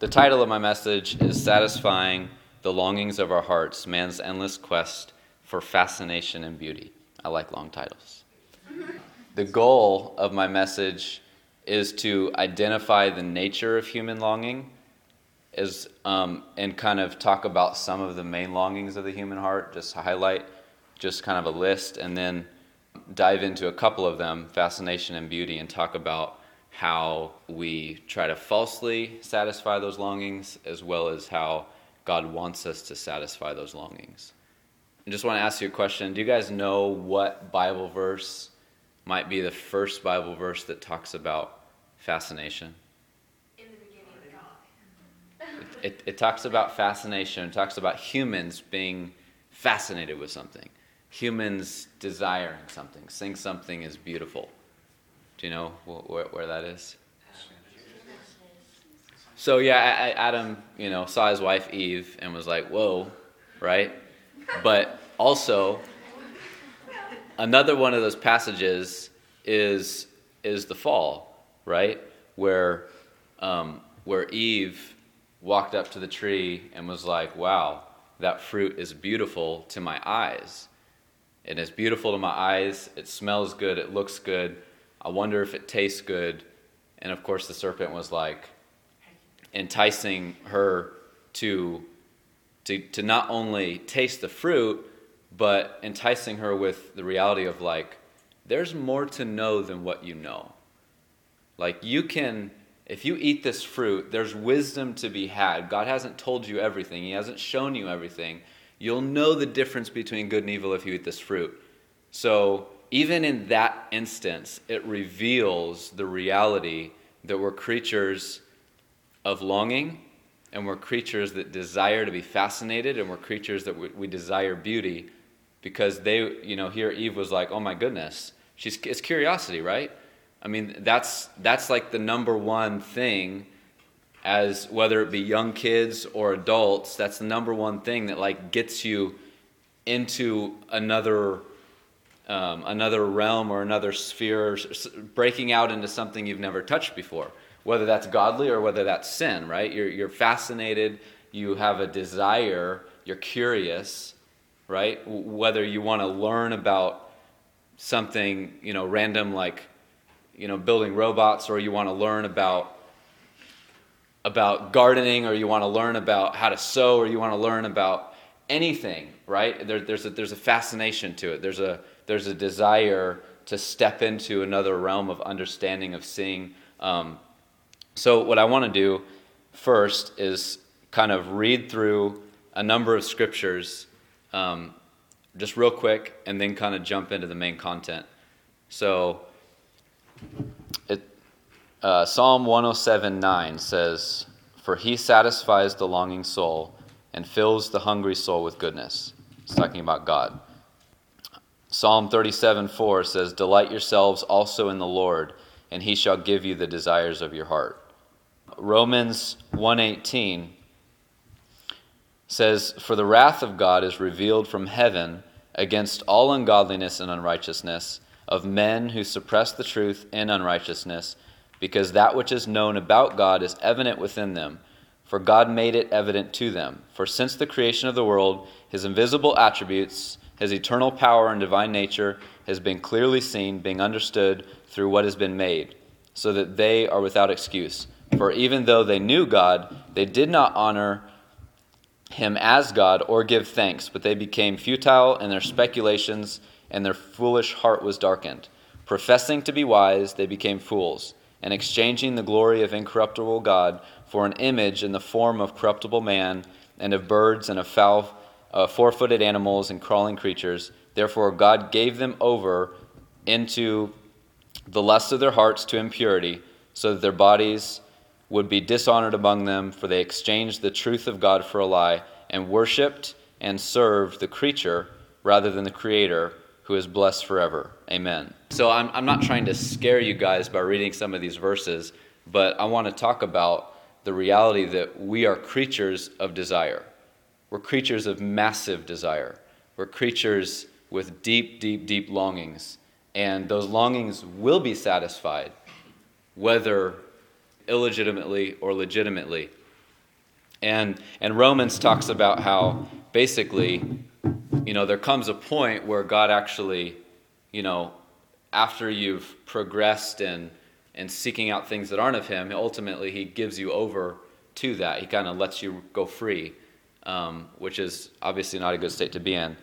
the title of my message is Satisfying the Longings of Our Hearts Man's Endless Quest for Fascination and Beauty. I like long titles. The goal of my message is to identify the nature of human longing is, um, and kind of talk about some of the main longings of the human heart, just highlight just kind of a list, and then dive into a couple of them fascination and beauty and talk about how we try to falsely satisfy those longings as well as how God wants us to satisfy those longings. I just want to ask you a question. Do you guys know what Bible verse might be the first Bible verse that talks about fascination? In the beginning, of God. It, it talks about fascination, it talks about humans being fascinated with something, humans desiring something, seeing something is beautiful. Do you know where, where that is? So yeah, Adam, you know, saw his wife Eve and was like, "Whoa," right? But also, another one of those passages is is the fall, right? Where um, where Eve walked up to the tree and was like, "Wow, that fruit is beautiful to my eyes. It is beautiful to my eyes. It smells good. It looks good." I wonder if it tastes good. And of course, the serpent was like enticing her to, to, to not only taste the fruit, but enticing her with the reality of like, there's more to know than what you know. Like, you can, if you eat this fruit, there's wisdom to be had. God hasn't told you everything, He hasn't shown you everything. You'll know the difference between good and evil if you eat this fruit. So, even in that instance, it reveals the reality that we're creatures of longing and we're creatures that desire to be fascinated and we're creatures that we, we desire beauty because they, you know, here Eve was like, oh my goodness. She's, it's curiosity, right? I mean, that's, that's like the number one thing as whether it be young kids or adults, that's the number one thing that like gets you into another um, another realm or another sphere, breaking out into something you've never touched before, whether that's godly or whether that's sin, right? You're, you're fascinated, you have a desire, you're curious, right? Whether you want to learn about something, you know, random like, you know, building robots, or you want to learn about about gardening, or you want to learn about how to sew, or you want to learn about anything, right? There, there's a there's a fascination to it. There's a there's a desire to step into another realm of understanding, of seeing. Um, so, what I want to do first is kind of read through a number of scriptures um, just real quick and then kind of jump into the main content. So, it, uh, Psalm 107 9 says, For he satisfies the longing soul and fills the hungry soul with goodness. It's talking about God. Psalm 37 4 says, Delight yourselves also in the Lord, and he shall give you the desires of your heart. Romans 1:18 says, For the wrath of God is revealed from heaven against all ungodliness and unrighteousness of men who suppress the truth in unrighteousness, because that which is known about God is evident within them, for God made it evident to them. For since the creation of the world, his invisible attributes, his eternal power and divine nature has been clearly seen, being understood through what has been made, so that they are without excuse. For even though they knew God, they did not honor him as God or give thanks, but they became futile in their speculations, and their foolish heart was darkened. Professing to be wise, they became fools, and exchanging the glory of incorruptible God for an image in the form of corruptible man, and of birds, and of fowl uh, four footed animals and crawling creatures. Therefore, God gave them over into the lust of their hearts to impurity, so that their bodies would be dishonored among them, for they exchanged the truth of God for a lie, and worshipped and served the creature rather than the Creator, who is blessed forever. Amen. So, I'm, I'm not trying to scare you guys by reading some of these verses, but I want to talk about the reality that we are creatures of desire. We're creatures of massive desire. We're creatures with deep, deep, deep longings. And those longings will be satisfied, whether illegitimately or legitimately. And, and Romans talks about how basically, you know, there comes a point where God actually, you know, after you've progressed in, in seeking out things that aren't of Him, ultimately He gives you over to that. He kind of lets you go free, um, which is obviously not a good state to be in.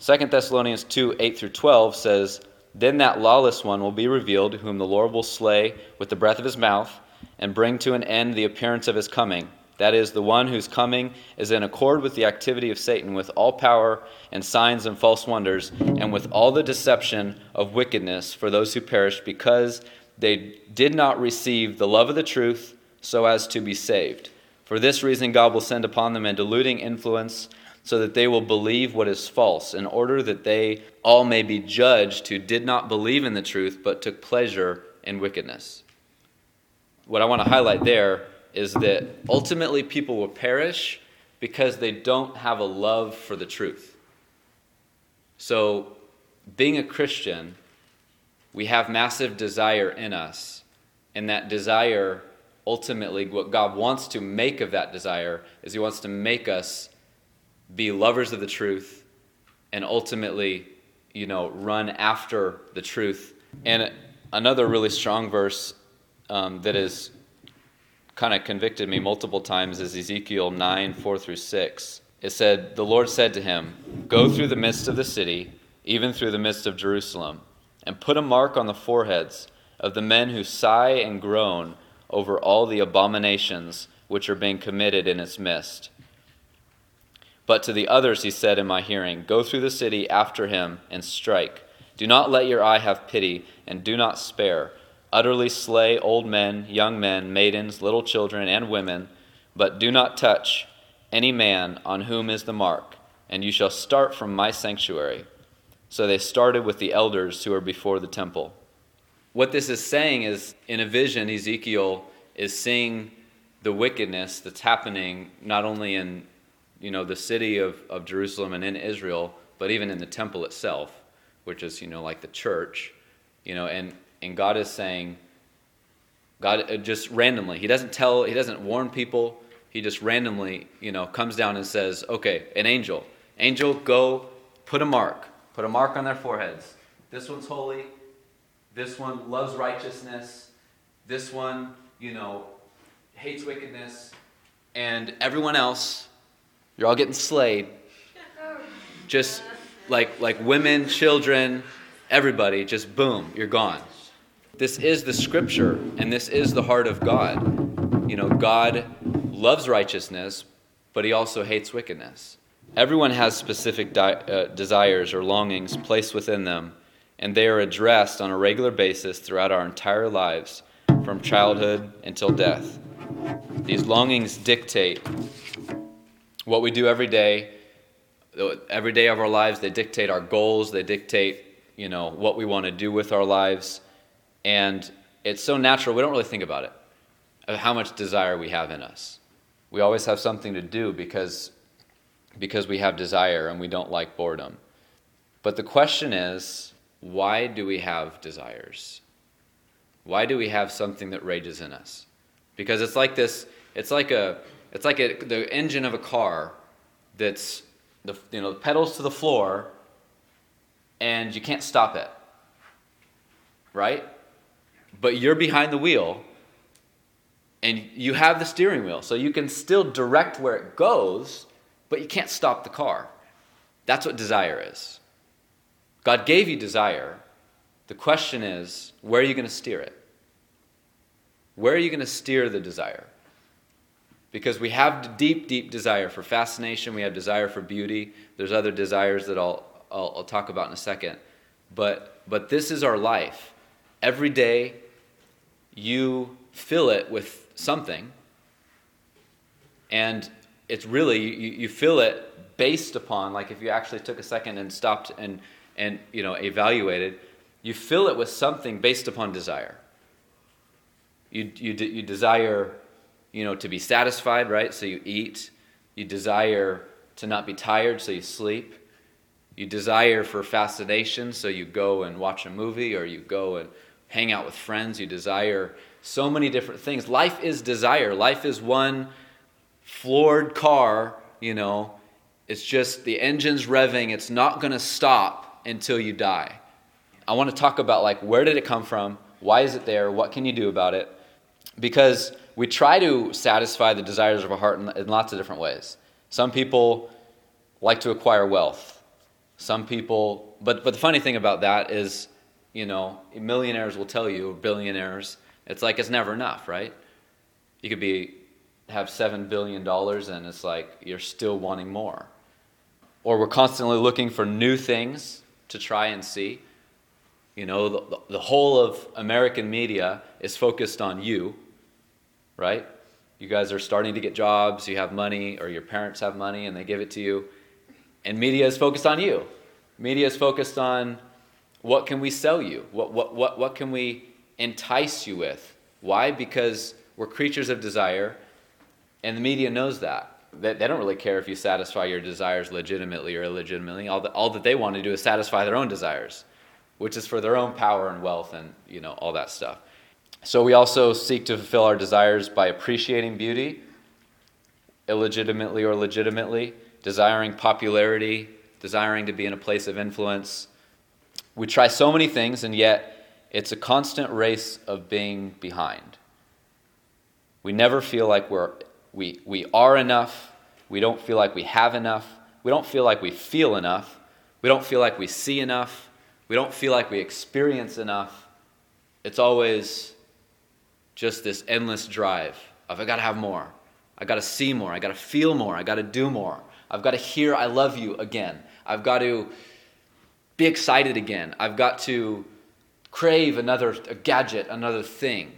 2 Thessalonians 2 8 through 12 says, Then that lawless one will be revealed, whom the Lord will slay with the breath of his mouth, and bring to an end the appearance of his coming. That is, the one whose coming is in accord with the activity of Satan, with all power and signs and false wonders, and with all the deception of wickedness for those who perish, because they did not receive the love of the truth so as to be saved. For this reason, God will send upon them a deluding influence so that they will believe what is false, in order that they all may be judged who did not believe in the truth, but took pleasure in wickedness. What I want to highlight there is that ultimately people will perish because they don't have a love for the truth. So, being a Christian, we have massive desire in us, and that desire ultimately, what God wants to make of that desire is He wants to make us be lovers of the truth and ultimately, you know, run after the truth. And another really strong verse um, that has kind of convicted me multiple times is Ezekiel 9 4 through 6. It said, The Lord said to him, Go through the midst of the city, even through the midst of Jerusalem, and put a mark on the foreheads of the men who sigh and groan over all the abominations which are being committed in its midst. But to the others he said in my hearing, Go through the city after him and strike. Do not let your eye have pity, and do not spare. Utterly slay old men, young men, maidens, little children, and women, but do not touch any man on whom is the mark, and you shall start from my sanctuary. So they started with the elders who are before the temple. What this is saying is in a vision, Ezekiel is seeing the wickedness that's happening not only in you know, the city of, of Jerusalem and in Israel, but even in the temple itself, which is, you know, like the church, you know, and, and God is saying, God uh, just randomly, He doesn't tell, He doesn't warn people, He just randomly, you know, comes down and says, okay, an angel, angel, go put a mark, put a mark on their foreheads. This one's holy, this one loves righteousness, this one, you know, hates wickedness, and everyone else you're all getting slayed. Just like like women, children, everybody, just boom, you're gone. This is the scripture and this is the heart of God. You know, God loves righteousness, but he also hates wickedness. Everyone has specific di- uh, desires or longings placed within them, and they are addressed on a regular basis throughout our entire lives, from childhood until death. These longings dictate what we do every day, every day of our lives, they dictate our goals, they dictate, you know, what we want to do with our lives. And it's so natural, we don't really think about it, of how much desire we have in us. We always have something to do because, because we have desire and we don't like boredom. But the question is, why do we have desires? Why do we have something that rages in us? Because it's like this, it's like a it's like a, the engine of a car that's the you know the pedals to the floor, and you can't stop it. Right? But you're behind the wheel, and you have the steering wheel, so you can still direct where it goes, but you can't stop the car. That's what desire is. God gave you desire. The question is, where are you going to steer it? Where are you going to steer the desire? because we have deep, deep desire for fascination. We have desire for beauty. There's other desires that I'll, I'll, I'll, talk about in a second. But, but this is our life. Every day, you fill it with something. And it's really, you, you fill it based upon, like if you actually took a second and stopped and, and you know, evaluated, you fill it with something based upon desire. You, you, you desire you know, to be satisfied, right? So you eat. You desire to not be tired, so you sleep. You desire for fascination, so you go and watch a movie or you go and hang out with friends. You desire so many different things. Life is desire. Life is one floored car, you know, it's just the engine's revving, it's not going to stop until you die. I want to talk about like where did it come from? Why is it there? What can you do about it? Because we try to satisfy the desires of our heart in, in lots of different ways. Some people like to acquire wealth. Some people, but, but the funny thing about that is, you know, millionaires will tell you, billionaires, it's like it's never enough, right? You could be have seven billion dollars and it's like you're still wanting more. Or we're constantly looking for new things to try and see. You know, the, the whole of American media is focused on you, right? You guys are starting to get jobs, you have money, or your parents have money and they give it to you. And media is focused on you. Media is focused on what can we sell you? What, what, what, what can we entice you with? Why? Because we're creatures of desire, and the media knows that. They, they don't really care if you satisfy your desires legitimately or illegitimately. All, the, all that they want to do is satisfy their own desires, which is for their own power and wealth and you know all that stuff. So we also seek to fulfill our desires by appreciating beauty, illegitimately or legitimately, desiring popularity, desiring to be in a place of influence. We try so many things, and yet it's a constant race of being behind. We never feel like we're, we, we are enough. We don't feel like we have enough. We don't feel like we feel enough. We don't feel like we see enough. We don't feel like we experience enough. It's always just this endless drive of I got to have more. I got to see more. I got to feel more. I got to do more. I've got to hear I love you again. I've got to be excited again. I've got to crave another gadget, another thing.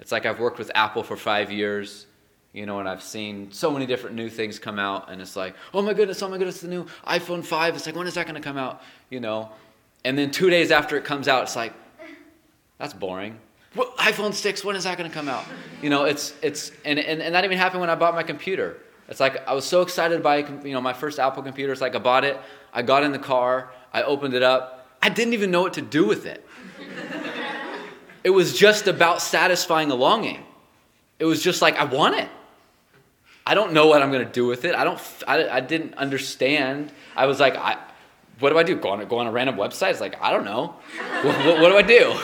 It's like I've worked with Apple for five years, you know, and I've seen so many different new things come out, and it's like, oh my goodness, oh my goodness, the new iPhone 5. It's like, when is that going to come out? You know, and then two days after it comes out, it's like, that's boring. What, iPhone 6, when is that going to come out? You know, it's, it's and, and, and that even happened when I bought my computer. It's like I was so excited by you know my first Apple computer. It's like I bought it, I got in the car, I opened it up, I didn't even know what to do with it. It was just about satisfying a longing. It was just like, I want it. I don't know what I'm to do with it. I don't. I, I didn't understand. I was like, I, what do I do? Go on, go on a random website? It's like, I don't know. what, what, what do I do?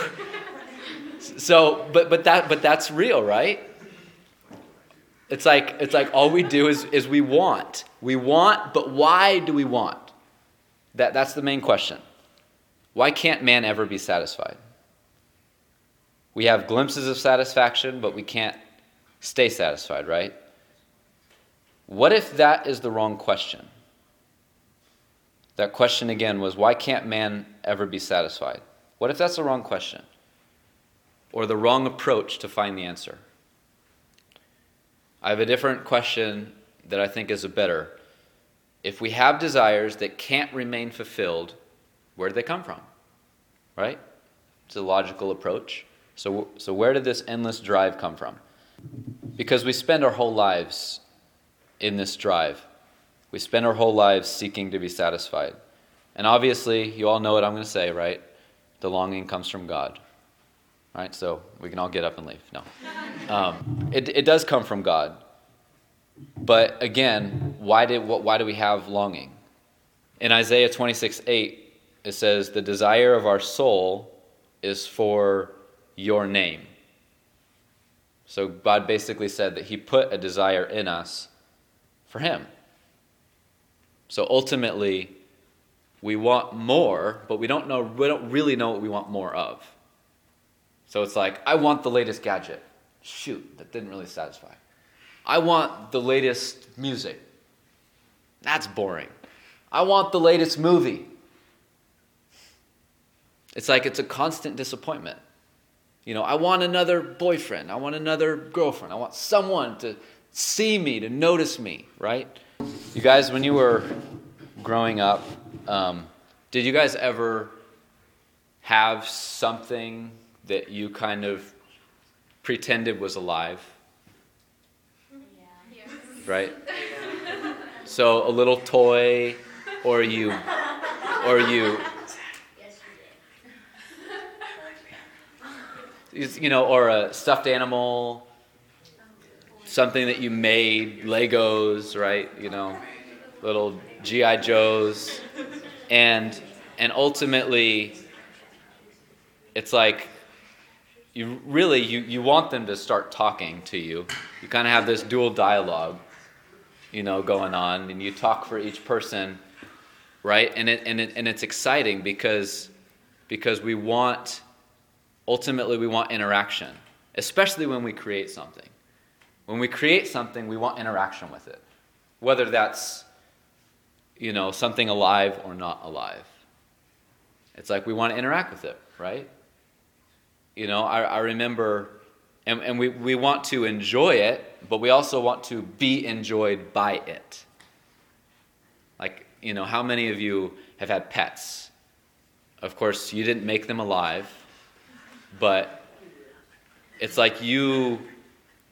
So, but but that but that's real, right? It's like it's like all we do is is we want. We want, but why do we want? That that's the main question. Why can't man ever be satisfied? We have glimpses of satisfaction, but we can't stay satisfied, right? What if that is the wrong question? That question again was why can't man ever be satisfied? What if that's the wrong question? Or the wrong approach to find the answer? I have a different question that I think is a better. If we have desires that can't remain fulfilled, where do they come from? Right? It's a logical approach. So, so where did this endless drive come from? Because we spend our whole lives in this drive. We spend our whole lives seeking to be satisfied. And obviously, you all know what I'm going to say, right? The longing comes from God. Right? So we can all get up and leave. No. Um, it, it does come from God. But again, why, did, why do we have longing? In Isaiah 26 8, it says, The desire of our soul is for your name. So God basically said that He put a desire in us for Him. So ultimately, we want more, but we don't know we don't really know what we want more of. So it's like, I want the latest gadget. Shoot, that didn't really satisfy. I want the latest music. That's boring. I want the latest movie. It's like it's a constant disappointment. You know, I want another boyfriend. I want another girlfriend. I want someone to see me, to notice me, right? You guys, when you were growing up, um, did you guys ever have something that you kind of pretended was alive? Yeah. Right? So a little toy, or you, or you you know, or a stuffed animal, something that you made, Legos, right? You know, little GI Joes, and and ultimately, it's like you really you, you want them to start talking to you. You kind of have this dual dialogue, you know, going on, and you talk for each person, right? And it and it and it's exciting because because we want ultimately we want interaction, especially when we create something. When we create something, we want interaction with it, whether that's you know something alive or not alive. It's like we want to interact with it, right? You know, I, I remember, and, and we, we want to enjoy it, but we also want to be enjoyed by it. Like, you know, how many of you have had pets? Of course, you didn't make them alive, but it's like you,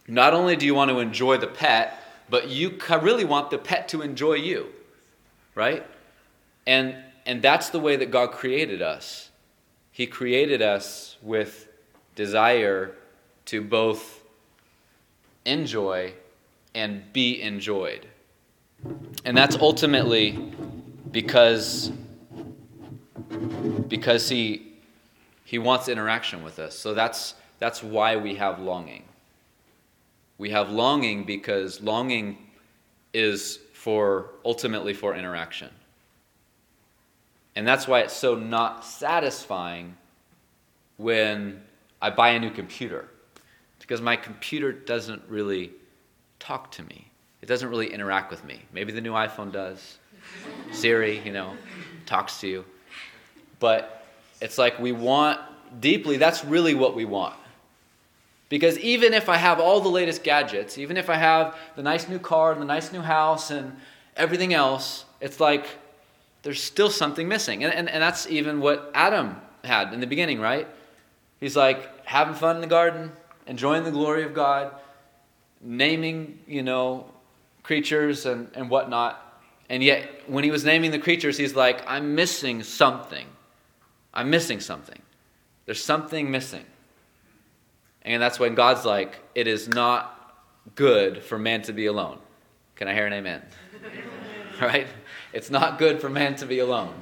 not only do you want to enjoy the pet, but you really want the pet to enjoy you, right? And, and that's the way that God created us. He created us with desire to both enjoy and be enjoyed. And that's ultimately because because he he wants interaction with us. So that's that's why we have longing. We have longing because longing is for ultimately for interaction. And that's why it's so not satisfying when I buy a new computer because my computer doesn't really talk to me. It doesn't really interact with me. Maybe the new iPhone does. Siri, you know, talks to you. But it's like we want deeply, that's really what we want. Because even if I have all the latest gadgets, even if I have the nice new car and the nice new house and everything else, it's like there's still something missing. And, and, and that's even what Adam had in the beginning, right? He's like having fun in the garden, enjoying the glory of God, naming, you know, creatures and, and whatnot. And yet, when he was naming the creatures, he's like, I'm missing something. I'm missing something. There's something missing. And that's when God's like, it is not good for man to be alone. Can I hear an amen? right? It's not good for man to be alone.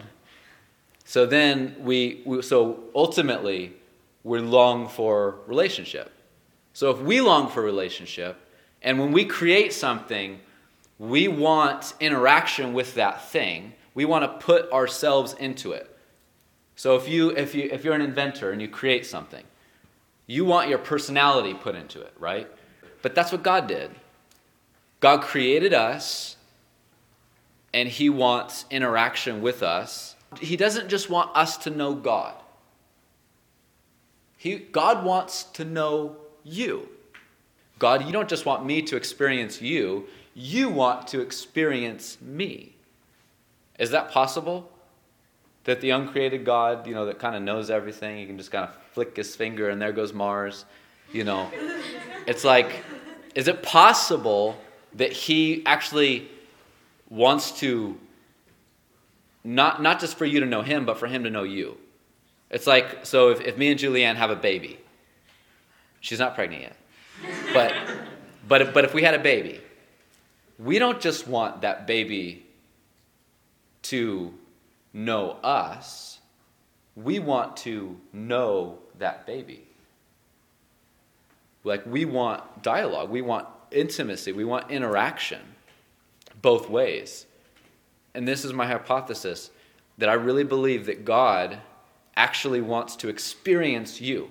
So then we, we so ultimately, we long for relationship. So if we long for relationship, and when we create something, we want interaction with that thing. We want to put ourselves into it. So if you if you if you're an inventor and you create something, you want your personality put into it, right? But that's what God did. God created us and he wants interaction with us. He doesn't just want us to know God. He, God wants to know you. God, you don't just want me to experience you, you want to experience me. Is that possible? That the uncreated God, you know, that kind of knows everything, he can just kind of flick his finger and there goes Mars, you know. it's like, is it possible that he actually wants to, not, not just for you to know him, but for him to know you? It's like, so if, if me and Julianne have a baby, she's not pregnant yet, but, but, if, but if we had a baby, we don't just want that baby to know us, we want to know that baby. Like, we want dialogue, we want intimacy, we want interaction both ways. And this is my hypothesis that I really believe that God actually wants to experience you.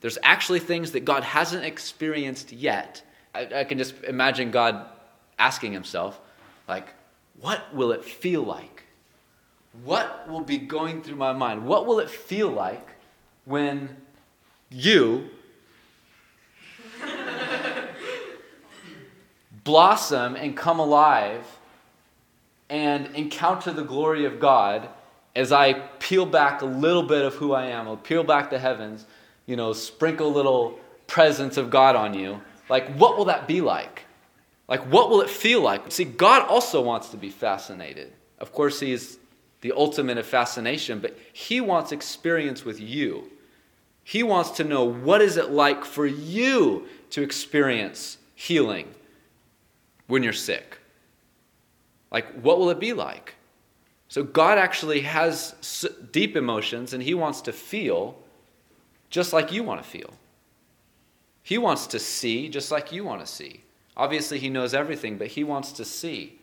There's actually things that God hasn't experienced yet. I, I, can just imagine God asking himself, like, what will it feel like? What will be going through my mind? What will it feel like when you blossom and come alive and encounter the glory of God as I peel back a little bit of who I am, I'll peel back the heavens, you know, sprinkle a little presence of God on you, like what will that be like? Like what will it feel like? See, God also wants to be fascinated. Of course, He's the ultimate of fascination, but He wants experience with you. He wants to know what is it like for you to experience healing when you're sick? Like, what will it be like? So, God actually has deep emotions and He wants to feel just like you want to feel. He wants to see just like you want to see. Obviously, He knows everything, but He wants to see.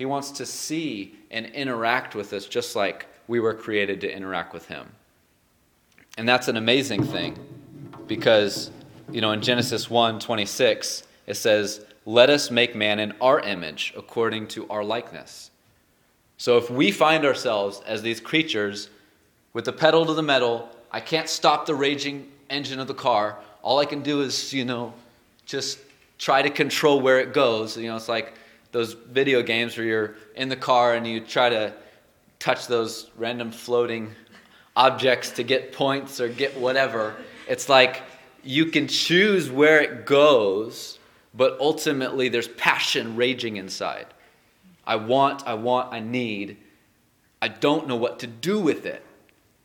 He wants to see and interact with us just like we were created to interact with Him. And that's an amazing thing because, you know, in Genesis 1 26, it says, Let us make man in our image according to our likeness. So if we find ourselves as these creatures with the pedal to the metal, I can't stop the raging engine of the car. All I can do is, you know, just try to control where it goes. You know, it's like those video games where you're in the car and you try to touch those random floating objects to get points or get whatever. It's like you can choose where it goes, but ultimately there's passion raging inside. I want, I want, I need. I don't know what to do with it.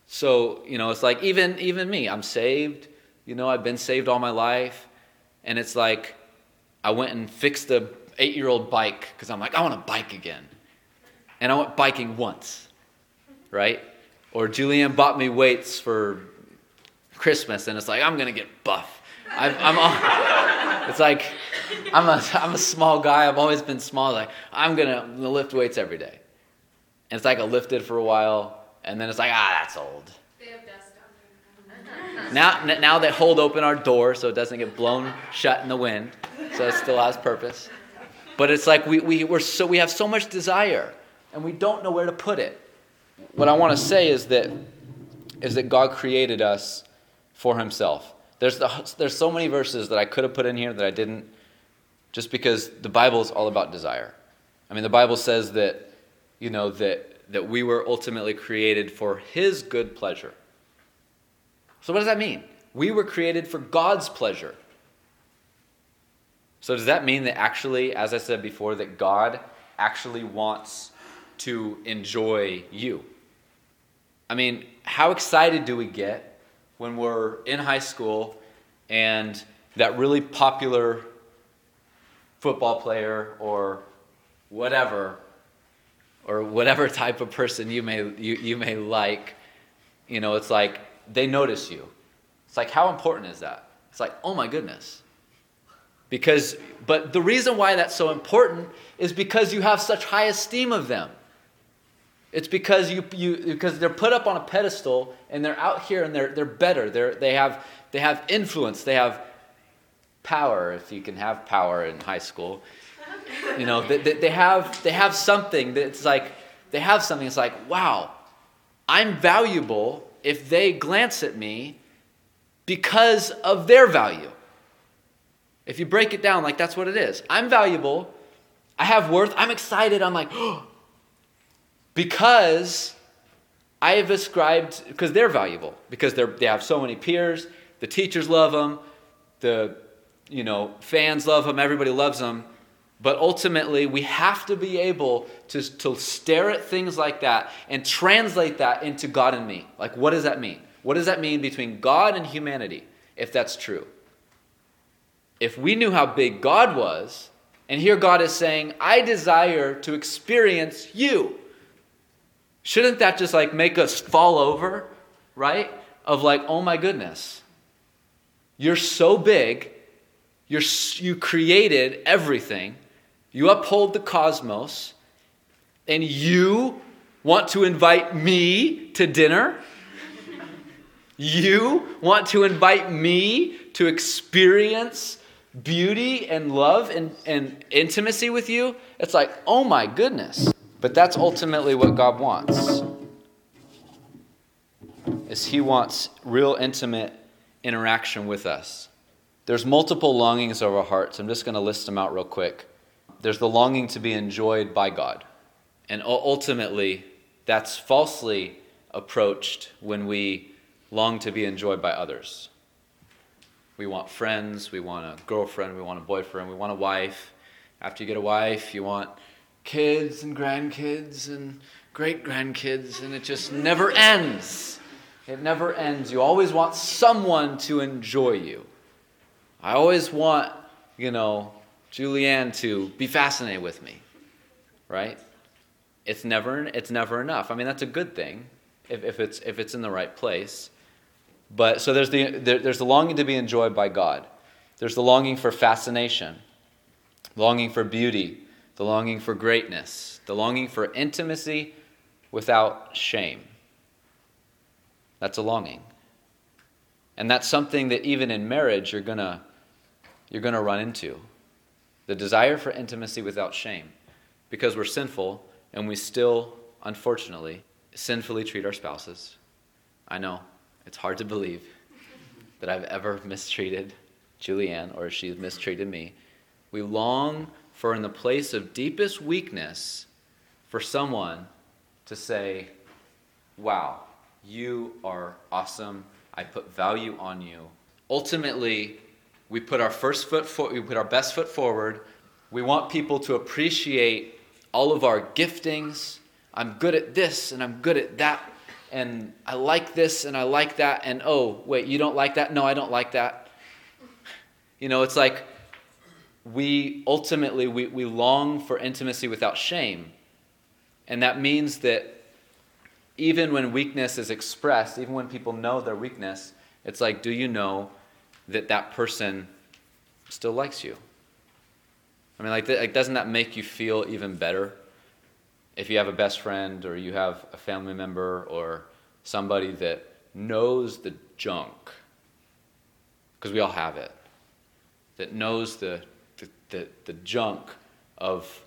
So, you know, it's like even even me, I'm saved. You know, I've been saved all my life. And it's like I went and fixed a eight year old bike because I'm like, I want to bike again. And I went biking once, right? Or Julianne bought me weights for Christmas, and it's like, I'm going to get buff. I'm, I'm all, it's like, I'm a, I'm a small guy. I've always been small. Like, I'm going to lift weights every day. And it's like I lifted for a while, and then it's like, ah, that's old. They have dust on there. Now, now they hold open our door so it doesn't get blown shut in the wind, so it still has purpose. But it's like we, we, we're so, we have so much desire and we don't know where to put it. What I want to say is that, is that God created us for Himself. There's, the, there's so many verses that I could have put in here that I didn't, just because the Bible is all about desire. I mean, the Bible says that, you know, that, that we were ultimately created for His good pleasure. So, what does that mean? We were created for God's pleasure. So, does that mean that actually, as I said before, that God actually wants to enjoy you? I mean, how excited do we get when we're in high school and that really popular football player or whatever or whatever type of person you may you, you may like you know it's like they notice you. It's like how important is that? It's like oh my goodness because, but the reason why that's so important is because you have such high esteem of them. It's because you, you because they're put up on a pedestal and they're out here and they're they're better. They're they have they have influence. They have power if you can have power in high school. You know, they, they have they have something that's like they have something that's like, wow, I'm valuable if they glance at me because of their value. If you break it down, like that's what it is. I'm valuable. I have worth. I'm excited. I'm like, oh, because I have ascribed, because they're valuable, because they're, they have so many peers. The teachers love them. The you know fans love them. Everybody loves them. But ultimately, we have to be able to, to stare at things like that and translate that into God and me. Like, what does that mean? What does that mean between God and humanity, if that's true? If we knew how big God was, and here God is saying, I desire to experience you, shouldn't that just like make us fall over, right? Of like, oh my goodness, you're so big, you're, you created everything, you uphold the cosmos, and you want to invite me to dinner? You want to invite me to experience beauty and love and, and intimacy with you, it's like, oh my goodness. But that's ultimately what God wants. Is he wants real intimate interaction with us. There's multiple longings of our hearts. I'm just going to list them out real quick. There's the longing to be enjoyed by God. And ultimately, that's falsely approached when we long to be enjoyed by others. We want friends, we want a girlfriend, we want a boyfriend, we want a wife. After you get a wife, you want kids and grandkids and great grandkids, and it just never ends. It never ends. You always want someone to enjoy you. I always want you know, Julianne to be fascinated with me, right? It's never, it's never enough. I mean, that's a good thing if, if, it's, if it's in the right place. But so there's the, there, there's the longing to be enjoyed by God. There's the longing for fascination, longing for beauty, the longing for greatness, the longing for intimacy without shame. That's a longing. And that's something that even in marriage you're going to you're going to run into. The desire for intimacy without shame because we're sinful and we still unfortunately sinfully treat our spouses. I know it's hard to believe that I've ever mistreated Julianne or she's mistreated me. We long for, in the place of deepest weakness, for someone to say, Wow, you are awesome. I put value on you. Ultimately, we put our first foot for, we put our best foot forward. We want people to appreciate all of our giftings. I'm good at this and I'm good at that and I like this and I like that, and oh, wait, you don't like that? No, I don't like that. You know, it's like we ultimately we, we long for intimacy without shame. And that means that even when weakness is expressed, even when people know their weakness, it's like, do you know that that person still likes you? I mean, like, like doesn't that make you feel even better? If you have a best friend or you have a family member or somebody that knows the junk, because we all have it, that knows the, the, the, the junk of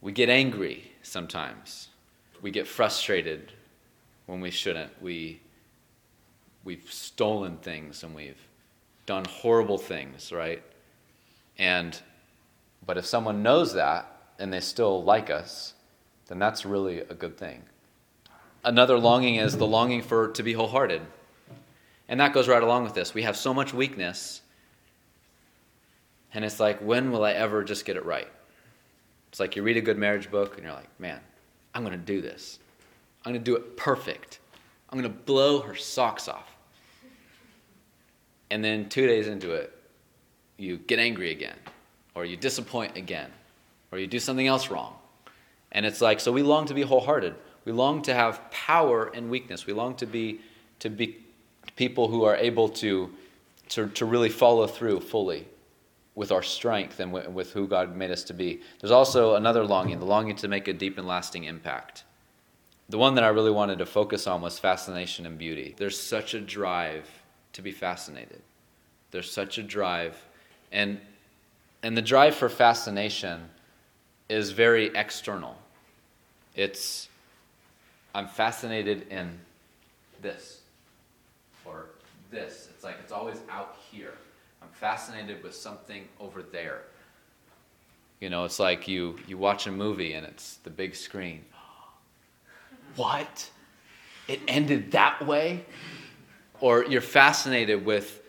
we get angry sometimes, we get frustrated when we shouldn't, we, we've stolen things and we've done horrible things, right? And but if someone knows that and they still like us, then that's really a good thing. Another longing is the longing for to be wholehearted. And that goes right along with this. We have so much weakness, and it's like, when will I ever just get it right? It's like you read a good marriage book, and you're like, man, I'm going to do this. I'm going to do it perfect. I'm going to blow her socks off. And then two days into it, you get angry again, or you disappoint again, or you do something else wrong. And it's like, so we long to be wholehearted. We long to have power and weakness. We long to be, to be people who are able to, to, to really follow through fully with our strength and with, with who God made us to be. There's also another longing, the longing to make a deep and lasting impact. The one that I really wanted to focus on was fascination and beauty. There's such a drive to be fascinated. There's such a drive. And, and the drive for fascination is very external. It's, I'm fascinated in this or this. It's like it's always out here. I'm fascinated with something over there. You know, it's like you, you watch a movie and it's the big screen. what? It ended that way? Or you're fascinated with,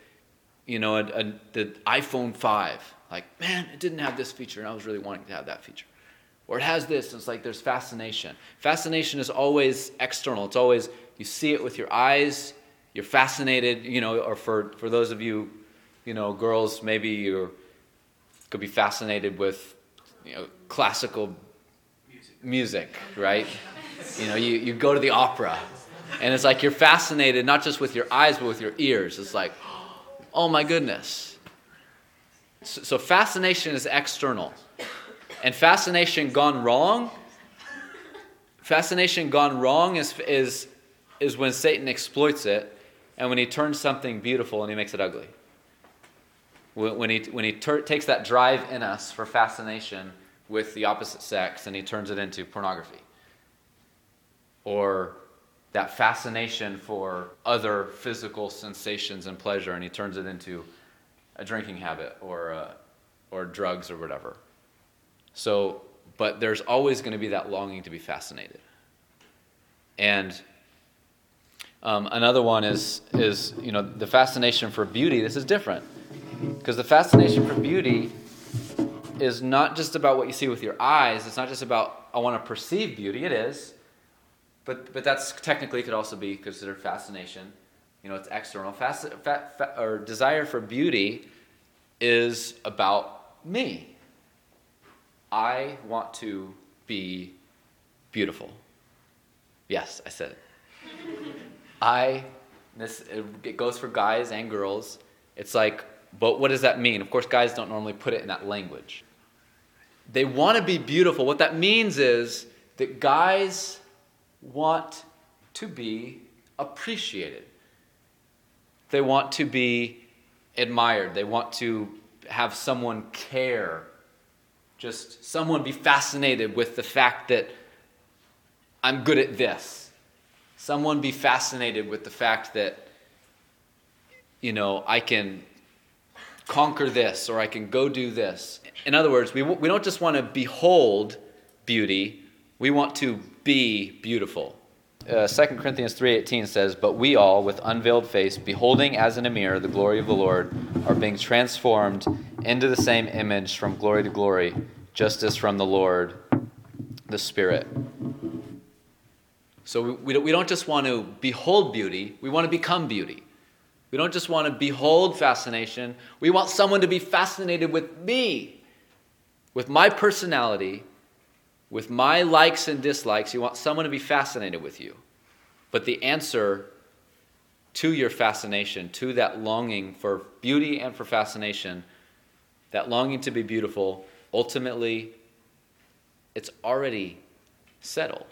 you know, a, a, the iPhone 5. Like, man, it didn't have this feature, and I was really wanting to have that feature or it has this. And it's like there's fascination. Fascination is always external. It's always you see it with your eyes. You're fascinated, you know. Or for for those of you, you know, girls, maybe you could be fascinated with, you know, classical music, music right? you know, you, you go to the opera, and it's like you're fascinated not just with your eyes but with your ears. It's like, oh my goodness. So, fascination is external. And fascination gone wrong, fascination gone wrong is, is, is when Satan exploits it and when he turns something beautiful and he makes it ugly. When he, when he ter- takes that drive in us for fascination with the opposite sex and he turns it into pornography. Or that fascination for other physical sensations and pleasure and he turns it into a drinking habit or, uh, or drugs or whatever. So, but there's always going to be that longing to be fascinated. And um, another one is, is, you know, the fascination for beauty. This is different. Because the fascination for beauty is not just about what you see with your eyes. It's not just about, I want to perceive beauty. It is. But, but that's technically could also be considered fascination. You know, it's external. Fasc- fa- fa- or desire for beauty is about me. I want to be beautiful. Yes, I said it. I, this, it goes for guys and girls. It's like, but what does that mean? Of course, guys don't normally put it in that language. They want to be beautiful. What that means is that guys want to be appreciated. They want to be admired. They want to have someone care. Just someone be fascinated with the fact that I'm good at this. Someone be fascinated with the fact that, you know, I can conquer this or I can go do this. In other words, we, we don't just want to behold beauty, we want to be beautiful. Uh, 2 Corinthians 3:18 says, "But we all with unveiled face beholding as in a mirror the glory of the Lord are being transformed into the same image from glory to glory, just as from the Lord the Spirit." So we, we don't just want to behold beauty, we want to become beauty. We don't just want to behold fascination, we want someone to be fascinated with me, with my personality, with my likes and dislikes. You want someone to be fascinated with you. But the answer to your fascination, to that longing for beauty and for fascination, that longing to be beautiful, ultimately, it's already settled.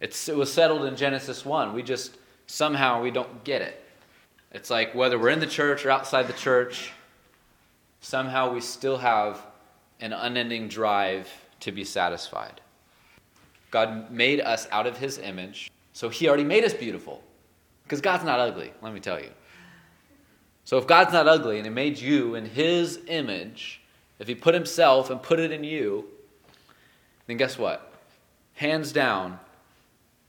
It's, it was settled in Genesis 1. We just, somehow, we don't get it. It's like whether we're in the church or outside the church, somehow we still have an unending drive to be satisfied. God made us out of his image, so he already made us beautiful. Because God's not ugly, let me tell you. So if God's not ugly and he made you in his image, if he put himself and put it in you, then guess what? Hands down,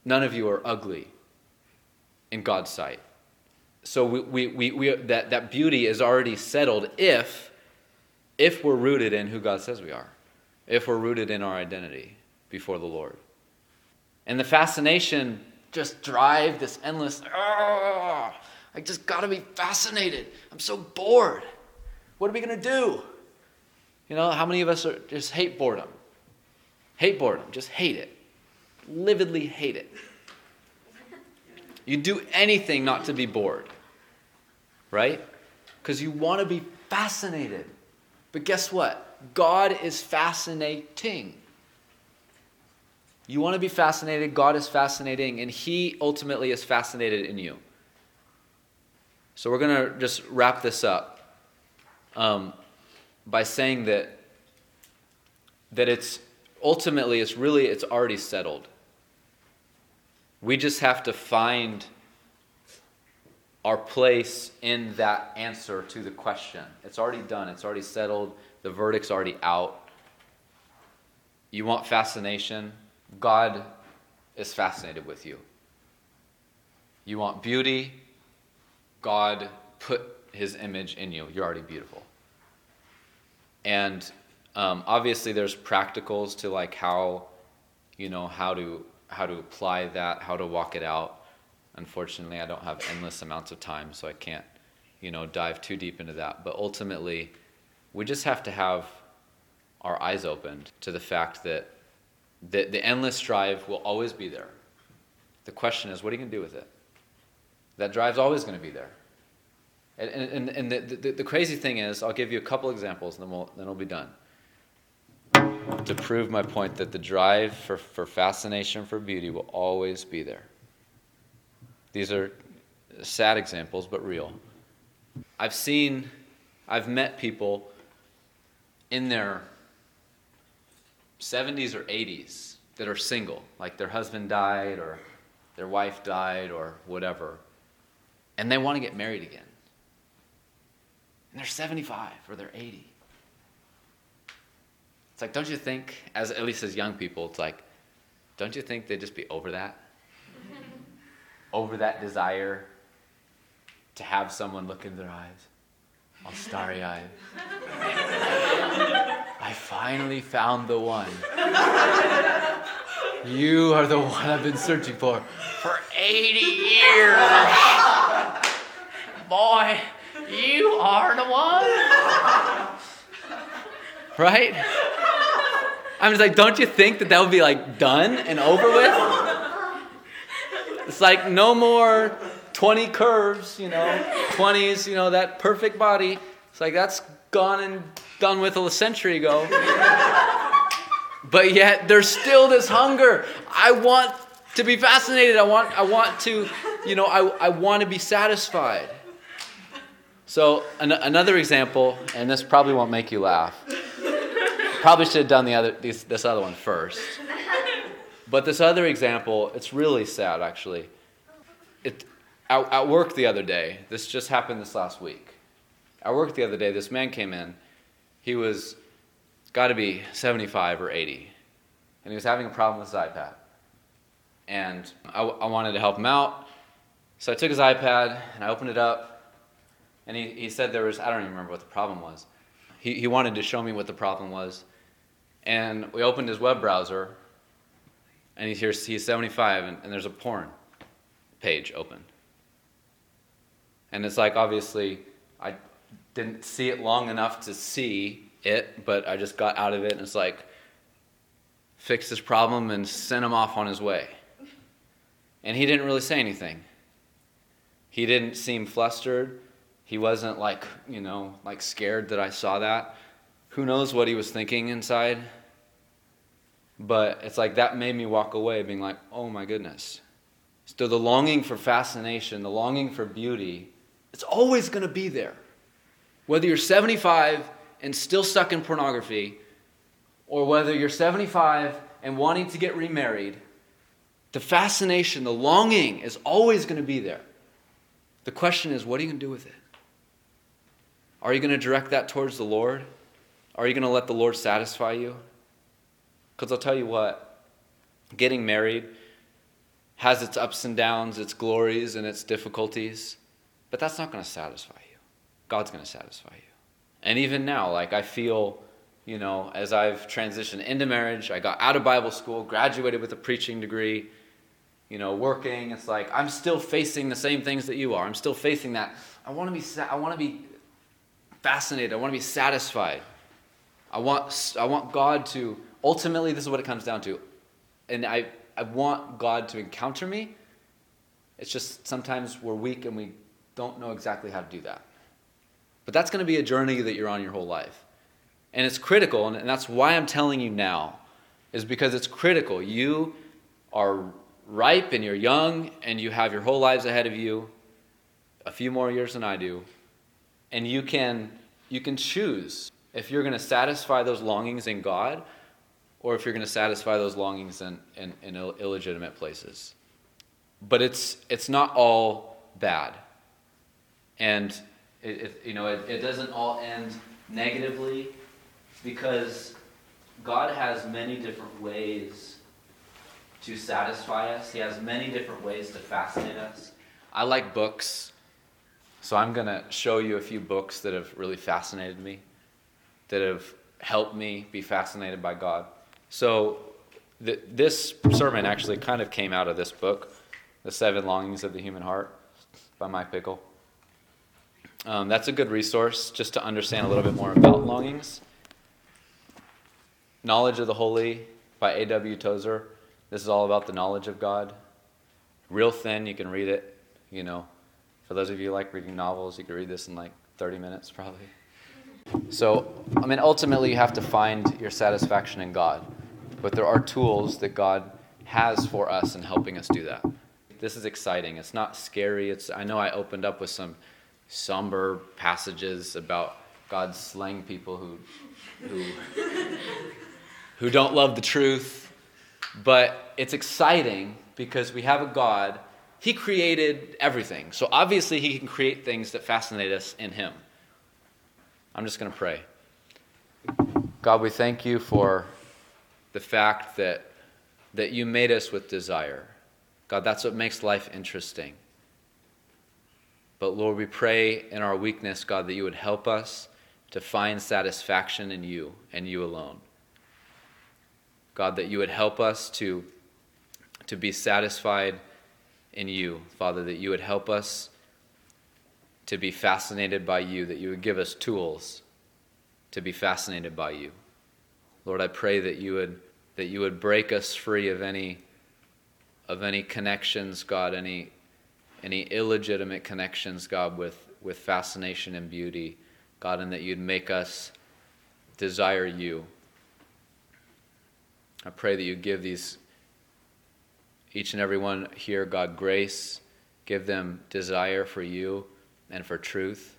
none of you are ugly in God's sight. So we, we, we, we, that, that beauty is already settled if, if we're rooted in who God says we are, if we're rooted in our identity before the Lord. And the fascination just drive this endless, ah, I just gotta be fascinated. I'm so bored. What are we gonna do? You know, how many of us are, just hate boredom? Hate boredom, just hate it lividly hate it. You do anything not to be bored, right? Because you want to be fascinated. But guess what? God is fascinating. You want to be fascinated, God is fascinating, and He ultimately is fascinated in you. So we're going to just wrap this up um, by saying that that it's ultimately it's really it's already settled we just have to find our place in that answer to the question. It's already done, it's already settled, the verdict's already out. You want fascination? God is fascinated with you. You want beauty? God put his image in you. You're already beautiful. And um, obviously, there's practicals to like how, you know, how to how to apply that, how to walk it out. Unfortunately, I don't have endless amounts of time, so I can't, you know, dive too deep into that. But ultimately, we just have to have our eyes opened to the fact that the, the endless drive will always be there. The question is, what are you going to do with it? That drive's always going to be there. And, and, and the, the, the crazy thing is, I'll give you a couple examples and then we'll, then we'll be done to prove my point that the drive for, for fascination for beauty will always be there. These are sad examples, but real. I've seen, I've met people in their 70s or 80s that are single, like their husband died or their wife died or whatever, and they want to get married again. And they're 75 or they're 80. It's like, don't you think, as at least as young people, it's like, don't you think they'd just be over that? Over that desire to have someone look into their eyes, all starry eyed. I finally found the one. You are the one I've been searching for for 80 years. Boy, You are the one. right? I'm just like, don't you think that that would be like done and over with? It's like no more 20 curves, you know, 20s, you know, that perfect body. It's like that's gone and done with a century ago. But yet there's still this hunger. I want to be fascinated. I want, I want to, you know, I, I want to be satisfied. So, an- another example, and this probably won't make you laugh. Probably should have done the other, this, this other one first. But this other example, it's really sad actually. It, at, at work the other day, this just happened this last week. At work the other day, this man came in. He was got to be 75 or 80. And he was having a problem with his iPad. And I, I, wanted to help him out. So I took his iPad and I opened it up. And he, he said there was, I don't even remember what the problem was. He, he wanted to show me what the problem was. And we opened his web browser. And he's, here, he's 75 and, and there's a porn page open. And it's like, obviously, I didn't see it long enough to see it, but I just got out of it and it's like, fixed his problem and sent him off on his way. And he didn't really say anything. He didn't seem flustered. He wasn't like, you know, like scared that I saw that. Who knows what he was thinking inside? But it's like that made me walk away being like, oh my goodness. So the longing for fascination, the longing for beauty, it's always going to be there. Whether you're 75 and still stuck in pornography, or whether you're 75 and wanting to get remarried, the fascination, the longing is always going to be there. The question is, what are you going to do with it? Are you going to direct that towards the Lord? Are you going to let the Lord satisfy you? Because I'll tell you what, getting married has its ups and downs, its glories and its difficulties, but that's not going to satisfy you. God's going to satisfy you. And even now, like I feel, you know, as I've transitioned into marriage, I got out of Bible school, graduated with a preaching degree, you know, working. It's like I'm still facing the same things that you are. I'm still facing that. I want to be. I want to be fascinated. I want to be satisfied. I want. I want God to. Ultimately, this is what it comes down to, and I. I want God to encounter me. It's just sometimes we're weak and we don't know exactly how to do that. But that's going to be a journey that you're on your whole life. And it's critical, and that's why I'm telling you now, is because it's critical. You are ripe and you're young and you have your whole lives ahead of you, a few more years than I do, and you can you can choose if you're going to satisfy those longings in God or if you're going to satisfy those longings in, in, in illegitimate places. But it's it's not all bad. And it, it, you know, it, it doesn't all end negatively because God has many different ways to satisfy us. He has many different ways to fascinate us. I like books, so I'm going to show you a few books that have really fascinated me, that have helped me be fascinated by God. So, th- this sermon actually kind of came out of this book, The Seven Longings of the Human Heart by Mike Bickle. Um, that's a good resource just to understand a little bit more about longings. Knowledge of the Holy by A.W. Tozer. This is all about the knowledge of God. Real thin, you can read it. You know, for those of you like reading novels, you can read this in like 30 minutes probably. So, I mean, ultimately, you have to find your satisfaction in God. But there are tools that God has for us in helping us do that. This is exciting. It's not scary. It's, I know I opened up with some somber passages about God slaying people who, who, who don't love the truth. But it's exciting because we have a God. He created everything. So obviously, He can create things that fascinate us in Him. I'm just going to pray. God, we thank you for the fact that, that you made us with desire. God, that's what makes life interesting. But Lord, we pray in our weakness, God, that you would help us to find satisfaction in you and you alone. God, that you would help us to, to be satisfied in you, Father, that you would help us to be fascinated by you, that you would give us tools to be fascinated by you. Lord, I pray that you would that you would break us free of any of any connections, God, any any illegitimate connections, God, with, with fascination and beauty, God, and that you'd make us desire you. I pray that you give these each and every one here, God, grace, give them desire for you and for truth.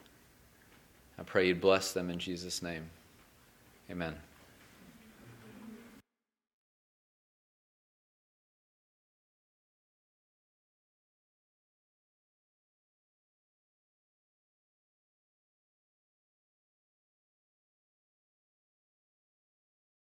I pray you'd bless them in Jesus' name. Amen.